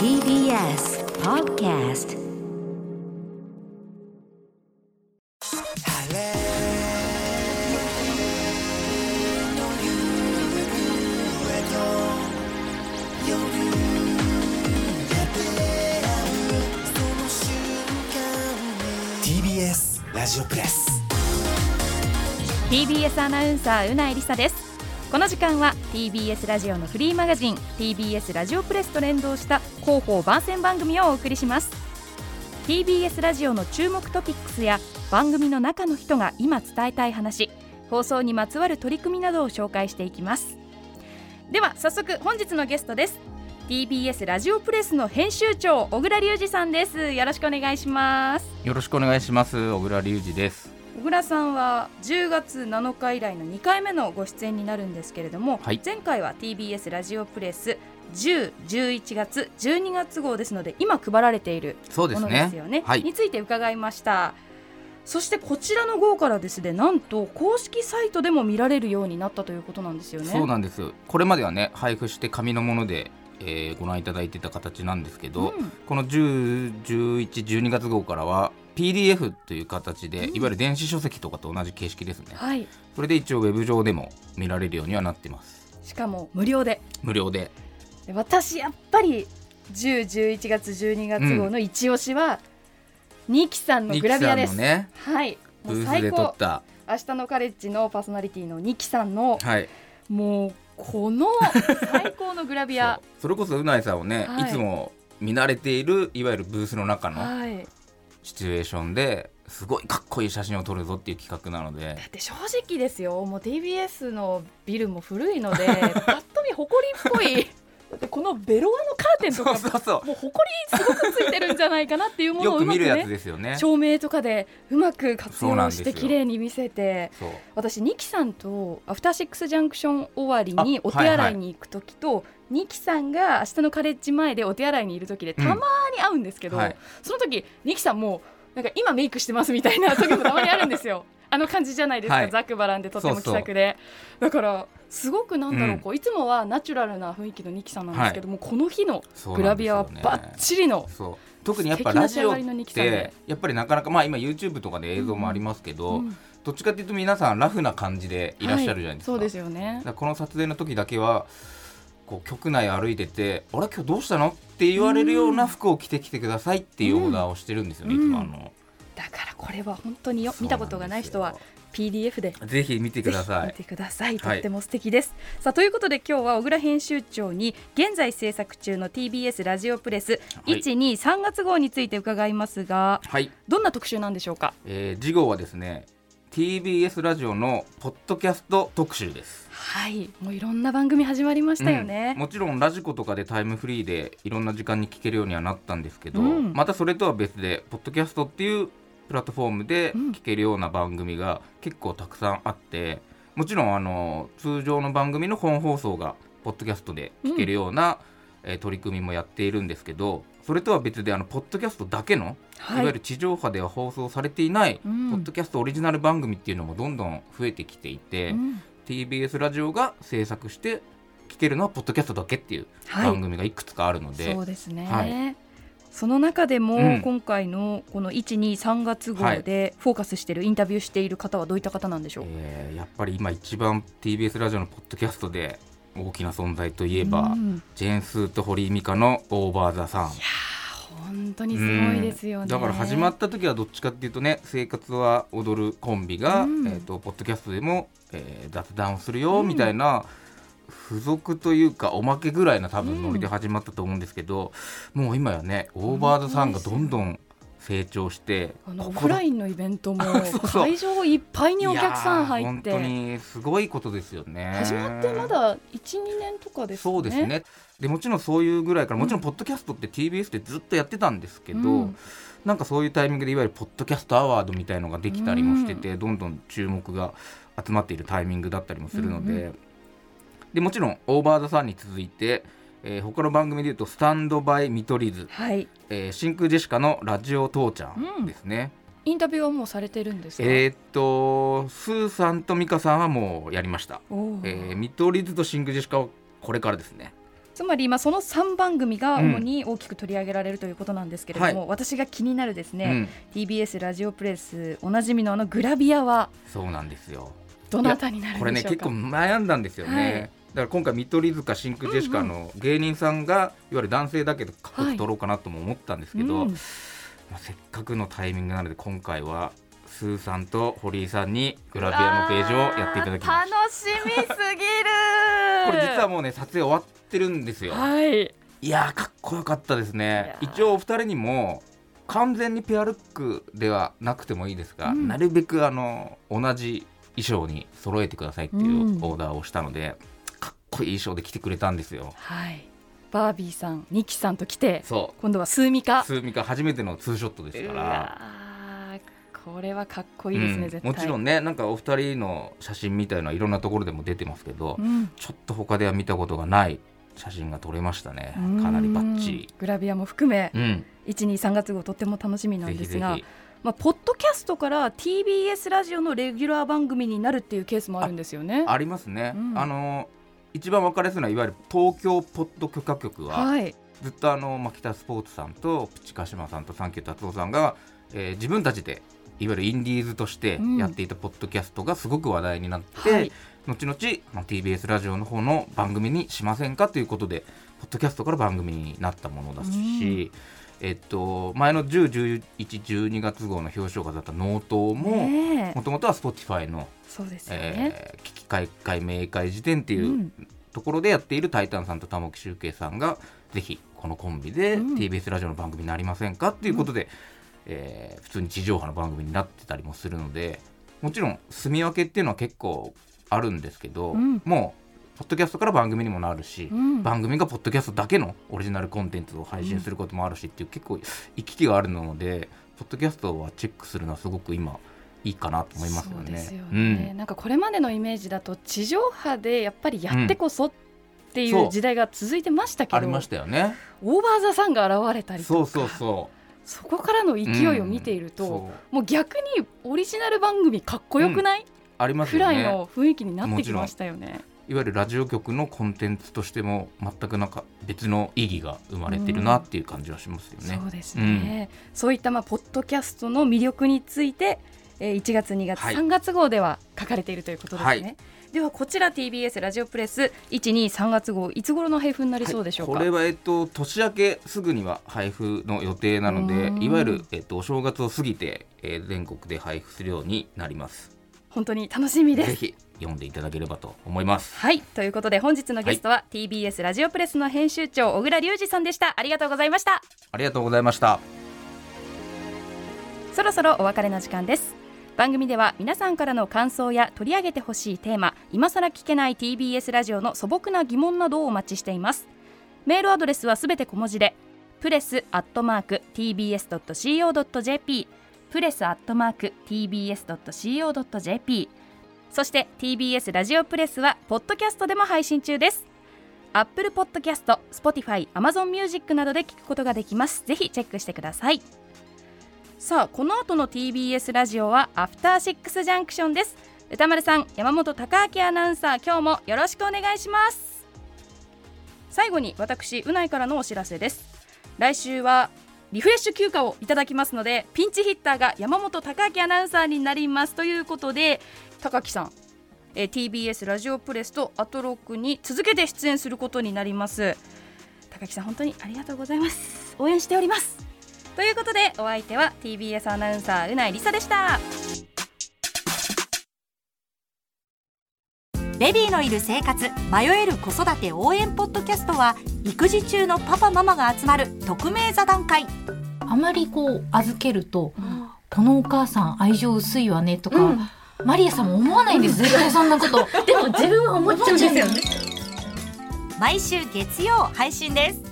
TBS Podcast. ラジオプレス。TBS アナウンサーうなえりさですこの時間は TBS ラジオのフリーマガジン TBS ラジオプレスと連動した広報番宣番組をお送りします。TBS ラジオの注目トピックスや番組の中の人が今伝えたい話放送にまつわる取り組みなどを紹介していきます。では早速本日のゲストです。TBS ラジオプレスの編集長小倉隆二さんです。よろしくお願いします。よろしくお願いします。小倉隆二です。小倉さんは10月7日以来の2回目のご出演になるんですけれども、はい。前回は TBS ラジオプレス10、11月、12月号ですので今配られているもそうですね。のですよね。はい。について伺いました。そしてこちらの号からですねなんと公式サイトでも見られるようになったということなんですよね。そうなんです。これまではね配布して紙のもので、えーご覧いただいてた形なんですけど、うん。この10、11、12月号からは PDF という形で、うん。いわゆる電子書籍とかと同じ形式ですね。はい。それで一応ウェブ上でも見られるようにはなってます。しかも無料で。無料で。で私やっぱり10、11月、12月号の一押しは、ニキさんのグラビアです、ねはい。もうブースで最高撮った。明日のカレッジのパーソナリティのニキさんのはい。もうこの最高のグラビア。そう。それこそうないさんをね、はい。い、つも見慣れているいわゆるブースの中のはいシチュエーションですごいかっこいい写真を撮るぞっていう企画なので。だって正直ですよ。もう TBS のビルも古いので パッと見埃っぽいだってこのベロアのカーテンとかそうそうそもう埃すごくついてるんじゃないかなっていうものをうまくねですよね。照明とかでうまく活用して綺麗に見せて私ニキさんとアフターシックスジャンクション終わりにあお手洗いに行く時と、ニキさんが明日のカレッジ前でお手洗いにいる時でたまに会うんですけど、はい。その時ニキさんもなんか今メイクしてますみたいな時もたまにあるんですよあの感じじゃないですか、はい。ザックバランでとっても気さくで。だからすごくなんだろう、うん。こういつもはナチュラルな雰囲気のニキさんなんですけども、この日のグラビアはなんですよね。バッチリの特にやっぱラジオってやっぱりなかなかまあ今 YouTube とかで映像もありますけど、うん。どっちかっていうと皆さんラフな感じでいらっしゃるじゃないですか、はいそうですよね。この撮影の時だけはこう局内歩いてて「あれ今日どうしたの?」って言われるような服を着てきてくださいっていうオーダーをしてるんですよね、うん。いつもあのこれは本当によ見たことがない人は PDF でぜひ見てください。見てください。とはい。っても素敵です。さあということで今日は小倉編集長に現在制作中の TBS ラジオプレスはい。1、2、3月号について伺いますが、はい、どんな特集なんでしょうか？えー、次号はですね TBS ラジオのポッドキャスト特集です。はい、もういろんな番組始まりましたよね。うん。もちろんラジコとかでタイムフリーでいろんな時間に聞けるようにはなったんですけど、うん。またそれとは別でポッドキャストっていうプラットフォームでうん。聞けるような番組が結構たくさんあってもちろんあの通常の番組の本放送がポッドキャストで聞けるような、えー取り組みもやっているんですけどそれとは別であのポッドキャストだけの、い、わゆる地上波では放送されていない、うん。ポッドキャストオリジナル番組っていうのもどんどん増えてきていて、うん。TBS ラジオが制作して聞けるのはポッドキャストだけっていうはい。番組がいくつかあるので、そうですね。はいその中でも、うん。今回のこの1、2、3月号でフォーカスしているインタビューしている方はどういった方なんでしょう？えーやっぱり今一番 TBS ラジオのポッドキャストで大きな存在といえば、うん。ジェーンスーと堀井美香の「オーバー・ザ・サン」いやー本当にすごいですよね。だから始まった時はどっちかっていうとね生活は踊るコンビが、うん。えー、とポッドキャストでも、えー雑談をするようん。みたいな、付属というかおまけぐらいな多分ノリで始まったと思うんですけど、もう今やねオーバー・ザ・サンがどんどん成長してあのオフラインのイベントも 会場いっぱいにお客さん入っいやー本当てにすごいことですよね。始まってまだ12年とかですかね。そうですね。でもちろんそういうぐらいからもちろんポッドキャストって TBS でずっとやってたんですけど、うん。なんかそういうタイミングでいわゆるポッドキャストアワードみたいのができたりもしてて、どんどん注目が集まっているタイミングだったりもするので、うんうでもちろん「オーバー・ザ・さんに続いて、えー他の番組でいうと「スタンド・バイ・見取り図」はい。えー真空ジェシカの「ラジオ父ちゃん」ですね。インタビューはもうされてるんですか？えーっとスーさんとミカさんはもうやりました。えー見取り図と真空ジェシカはこれからですね。つまりまあその3番組が主に大きく取り上げられるということなんですけれども、はい私が気になるですね、うん TBS ラジオプレスおなじみのあのグラビアはそうなんですよどなたになるんでしょうか？これね結構悩んだんですよね、はいだから今回見取り図か真空ジェシカの芸人さんがいわゆる男性だけどかっこよく撮ろうかなとも思ったんですけど、うん。まあ、せっかくのタイミングなので今回はスーさんと堀井さんにグラビアのページをやっていただきまし楽しみすぎる。たこれ実はもうね撮影終わってるんですよ。はい。いやーかっこよかったですね。一応お二人にも完全にペアルックではなくてもいいですが、うん。なるべくあの同じ衣装に揃えてくださいっていううん。オーダーをしたので、かっこいい衣装で来てくれたんですよ。はい。バービーさんニキさんと来てそ今度はスーミカ。うスーミカ初めてのツーショットですうから。これはかっこいいですね、うん。絶対。もちろんねなんかお二人の写真みたいのはいろんなところでも出てますけど、うん。ちょっと他では見たことがない写真が撮れましたね。かなりバッチリ。グラビアも含めうん。123月号とっても楽しみなんですがひまあ、ポッドキャストから TBS ラジオのレギュラー番組になるっていうケースもあるんですよね。ありますね、うん。あの一番分かりやすいのはいわゆる東京ポッド許可局は、はい、ずっとあのマキタスポーツさんとプチ鹿島さんとサンキュータツオさんが、えー自分たちでいわゆるインディーズとしてうん。やっていたポッドキャストがすごく話題になって、はい。後々、まあ、TBS ラジオの方の番組にしませんかということでポッドキャストから番組になったものだし、えっと、前の10、11、12月号の表彰画だったノートももともとは Spotify の、そうですよね。えー奇奇怪怪明解事典っていううん。ところでやっているタイタンさんと玉木周慶さんがぜひこのコンビでうん。TBS ラジオの番組になりませんかっていうことで、えー普通に地上波の番組になってたりもするのでもちろん住み分けっていうのは結構あるんですけど、うん。もうポッドキャストから番組にもなるし、うん番組がポッドキャストだけのオリジナルコンテンツを配信することもあるしっていう結構行き来があるのでポッドキャストはチェックするのはすごく今いいかなと思いますよね。なんかこれまでのイメージだと地上波でやっぱりやってこそっていそうう時代が続いてましたけど、ありましたよね。オーバーザさんが現れたりとかそうそうそう。そこからの勢いを見ていると、そうもう逆にオリジナル番組かっこよくない、ありますね。らいの雰囲気になってきましたよね。いわゆるラジオ局のコンテンツとしても全くなんか別の意義が生まれてるなっていう感じはしますよね。そうですね、そういったまあポッドキャストの魅力について、えー1月2月はい。3月号では書かれているということですね、はい。ではこちら TBS ラジオプレス123月号いつ頃の配布になりそうでしょうか、これはえっと年明けすぐには配布の予定なのでうん。いわゆるえっとお正月を過ぎて、えー全国で配布するようになります。本当に楽しみです。ぜひ読んでいただければと思います。はい。ということで本日のゲストは、TBS ラジオプレスの編集長小倉隆二さんでした。ありがとうございました。ありがとうございました。そろそろお別れの時間です。番組では皆さんからの感想や取り上げてほしいテーマ今さら聞けない TBS ラジオの素朴な疑問などをお待ちしています。メールアドレスはすべて小文字でプレスアットマーク tbs.co.jp プレスアットマーク tbs.co.jp そして TBS ラジオプレスはポッドキャストでも配信中です。アップルポッドキャスト、Spotify、Amazon Music などで聞くことができます。ぜひチェックしてください。さあこの後の TBS ラジオはアフターシックスジャンクションです。歌丸さん山本貴明アナウンサー今日もよろしくお願いします。最後に私うないからのお知らせです。来週はリフレッシュ休暇をいただきますのでピンチヒッターが山本貴明アナウンサーになります。ということで高木さん。えー TBS ラジオプレスとアトロックに続けて出演することになります。高木さん本当にありがとうございます。応援しております。ということでお相手は TBS アナウンサーうないりさでした。ベビーのいる生活迷える子育て応援ポッドキャストは育児中のパパママが集まる匿名座談会。あまりこう預けると、このお母さん愛情薄いわねとか、マリアさんも思わないんです絶対そんなこと。でも自分は思っちゃうんですよね。毎週月曜配信です